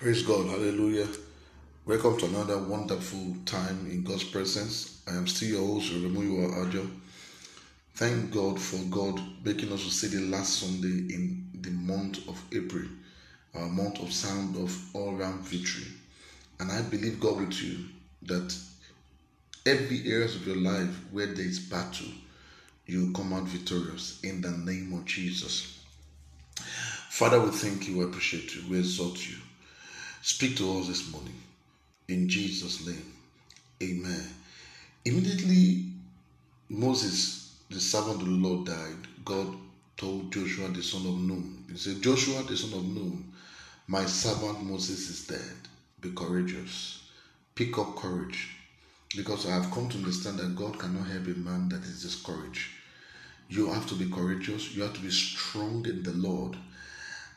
Praise God. Hallelujah. Welcome to another wonderful time in God's presence. I am still your host, Remuyiwa Ajo. Thank God for God making us to see the last Sunday in the month of April, our month of sound of all round victory. And I believe God with you that every areas of your life where there is battle, you come out victorious in the name of Jesus. Father, we thank you, we appreciate you, we exalt you. Speak to us this morning. In Jesus' name. Amen. Immediately, Moses, the servant of the Lord, died. God told Joshua, the son of Nun, He said, Joshua, the son of Nun, my servant Moses is dead. Be courageous. Pick up courage. Because I have come to understand that God cannot help a man that is discouraged. You have to be courageous. You have to be strong in the Lord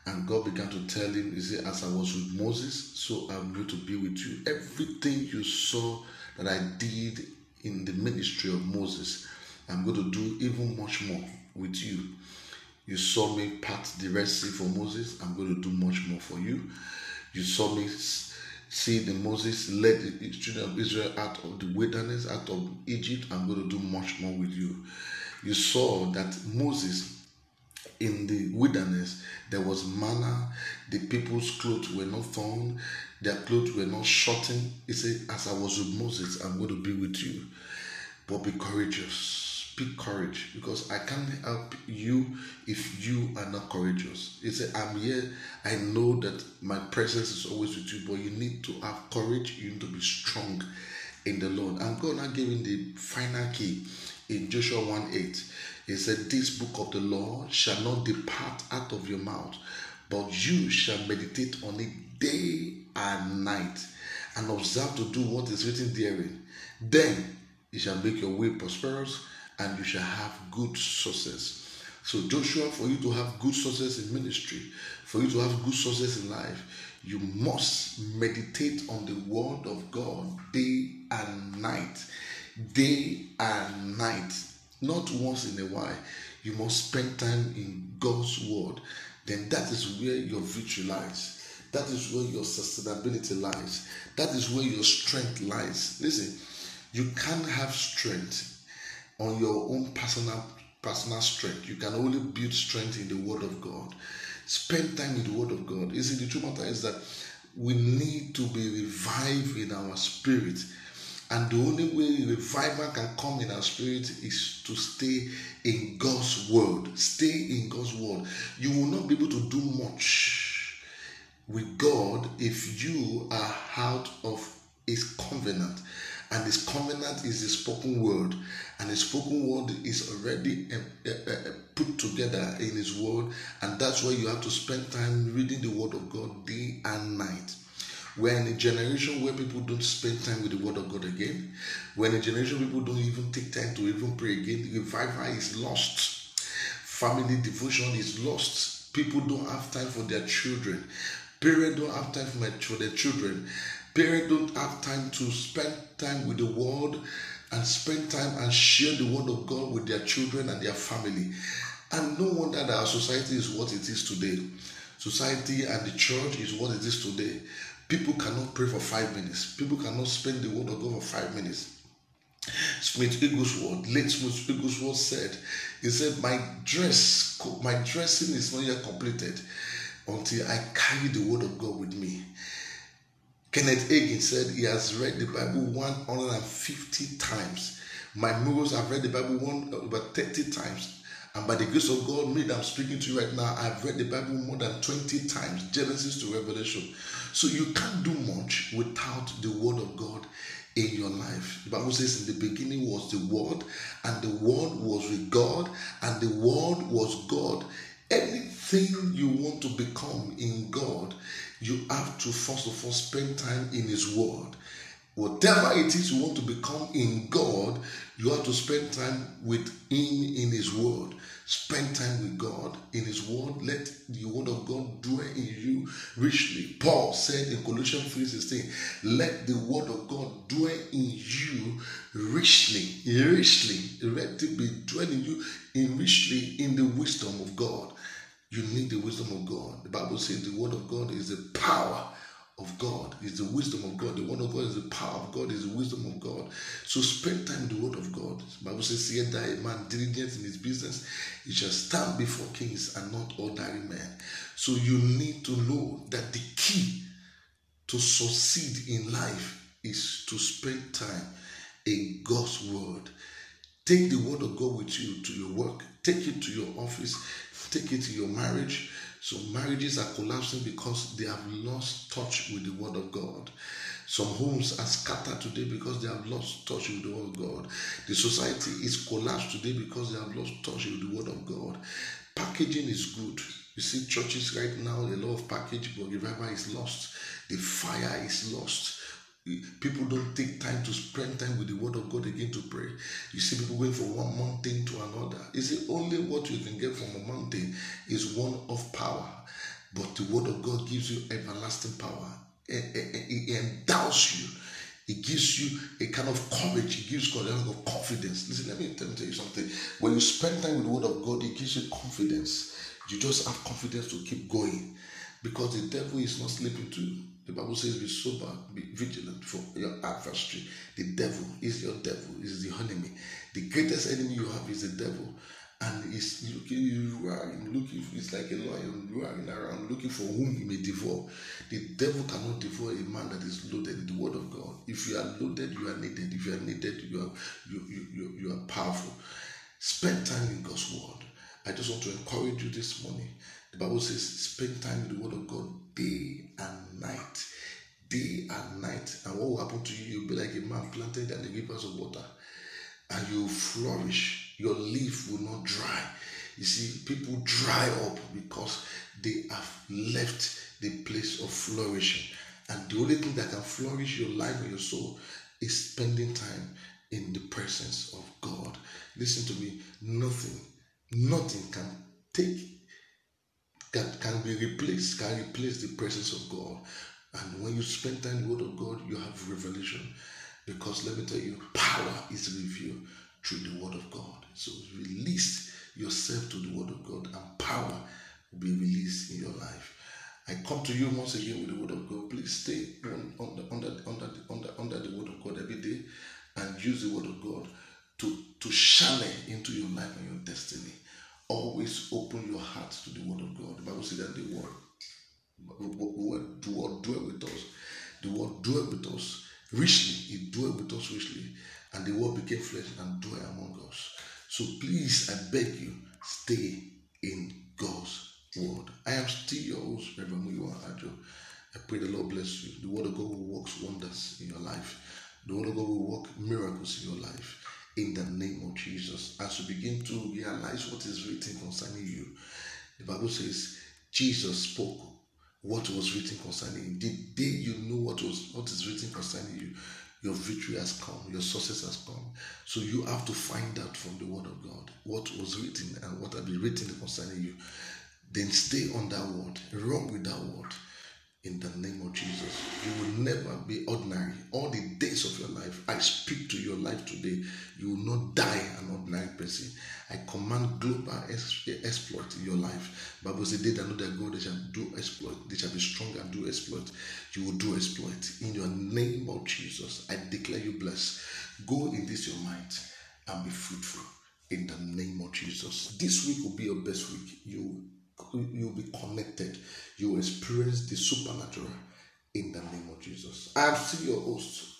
and God began to tell him, He said, As I was with Moses, so I'm going to be with you. Everything you saw that I did in the ministry of Moses, I'm going to do even much more with you. You saw me part the Red Sea for Moses, I'm going to do much more for you. You saw me see the Moses led the children of Israel out of the wilderness, out of Egypt, I'm going to do much more with you. You saw that Moses in the wilderness there was manna the people's clothes were not torn their clothes were not shortened. He said as i was with moses i'm going to be with you. But be courageous. Speak courage because i can't help you if you are not courageous. He said i'm here. I know that my presence is always with you but you need to have courage. You need to be strong in the lord. And god now gave him the final key in joshua 1 8 he said, This book of the law shall not depart out of your mouth, but you shall meditate on it day and night, and observe to do what is written therein. Then it shall make your way prosperous, and you shall have good success. So, Joshua, for you to have good success in ministry, for you to have good success in life, you must meditate on the word of God day and night. Day not once in a while. You must spend time in God's word. Then that is where your victory lies. That is where your sustainability lies. That is where your strength lies. Listen, you can't have strength on your own personal personal strength. You can only build strength in the Word of God. Spend time in the Word of God. You see, the truth matter is that we need to be revived in our spirit and the only way revival can come in our spirit is to stay in God's word. Stay in God's word. You will not be able to do much with God if you are out of His covenant. And His covenant is the spoken word. And His spoken word is already uh, uh, put together in His word. And that's why you have to spend time reading the word of God day and night. We're in a generation where people don't spend time with the Word of God again. We're in a generation where people don't even take time to even pray again. Revival is lost. Family devotion is lost. People don't have time for their children. Parents don't have time for, for their children. Parents don't have time to spend time with the Word and spend time and share the Word of God with their children and their family. And no wonder that our society is what it is today. Society and the church is what it is today. People cannot pray for five minutes. People cannot spend the word of God for five minutes. Smith Wigglesworth, late Smith Wigglesworth said, he said, my dress, my dressing is not yet completed until I carry the word of God with me. Kenneth Hagin said he has read the Bible 150 times. My mirrors have read the Bible one, uh, about 30 times. And by the grace of God, me that I'm speaking to you right now, I've read the Bible more than 20 times, Genesis to Revelation. So you can't do much without the Word of God in your life. The Bible says, In the beginning was the Word, and the Word was with God, and the Word was God. Anything you want to become in God, you have to first of all spend time in His Word. Whatever it is you want to become in God, you have to spend time with Him in His Word. Spend time with God in His Word. Let the Word of God dwell in you richly. Paul said in Colossians 3:16, "Let the Word of God dwell in you richly, richly. Let it be dwelling you in richly in the wisdom of God." You need the wisdom of God. The Bible says the Word of God is the power is the wisdom of God. The word of God is the power of God, is the wisdom of God. So spend time in the word of God. The Bible says, "See that a man diligent in his business, he shall stand before kings and not ordinary men. So you need to know that the key to succeed in life is to spend time in God's word. Take the word of God with you to your work, take it to your office, take it to your marriage. So marriages are collapsing because they have lost touch with the word of God. Some homes are scattered today because they have lost touch with the word of God. The society is collapsed today because they have lost touch with the word of God. Packaging is good. You see churches right now, a lot of package, but revival is lost. The fire is lost. People don't take time to spend time with the Word of God again to pray. You see people going from one mountain to another. Is it only what you can get from a mountain is one of power, but the Word of God gives you everlasting power. It endows you. It gives you a kind of courage. It gives you a kind of confidence. Listen, let me tell you something. When you spend time with the Word of God, it gives you confidence. You just have confidence to keep going because the devil is not sleeping too. The Bible says, Be sober, be vigilant for your adversary. The devil is your devil, is the enemy. The greatest enemy you have is the devil. And he's looking, you are looking, it's like a lion running around looking for whom he may devour. The devil cannot devour a man that is loaded in the word of God. If you are loaded, you are needed. If you are needed, you are you, you, you, you are powerful. Spend time in God's word. I just want to encourage you this morning. The Bible says, spend time in the Word of God day and night. Day and night. And what will happen to you? You'll be like a man planted in the rivers of water. And you'll flourish. Your leaf will not dry. You see, people dry up because they have left the place of flourishing. And the only thing that can flourish your life and your soul is spending time in the presence of God. Listen to me, nothing Nothing can take can, can be replaced, can replace the presence of God. And when you spend time in the Word of God, you have revelation. Because let me tell you, power is revealed through the Word of God. So release yourself to the Word of God, and power will be released in your life. I come to you once again with the Word of God. Please stay under, under, under, under, under the Word of God every day and use the Word of richly. he dwelt with us richly. And the word became flesh and dwelt among us. So please, I beg you, stay in God's word. I am still your host, Reverend Muyiwa Ajo. I pray the Lord bless you. The word of God will work wonders in your life. The word of God will work miracles in your life in the name of Jesus. As you begin to realize what is written concerning you, the Bible says Jesus spoke what was written concerning him. The day you know what was what is written concerning you, your victory has come, your success has come. So you have to find out from the word of God what was written and what has been written concerning you. Then stay on that word, run with that word in the name of Jesus. You will never be ordinary. All the days of your life, I speak to your life today. You will not die an ordinary person. I command global exploit in your life. Bible says, They that know their God, they shall do exploit. They shall be strong and do exploit. You will do exploit. In your name of Jesus, I declare you blessed. Go in this your mind and be fruitful in the name of Jesus. This week will be your best week. You you'll be connected. You will experience the supernatural in the name of Jesus. I am still your host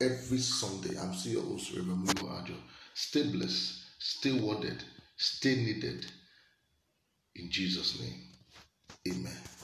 every Sunday. I'm still your host, Reverend Ajo. Stay blessed, stay worded, stay needed. In Jesus' name, amen.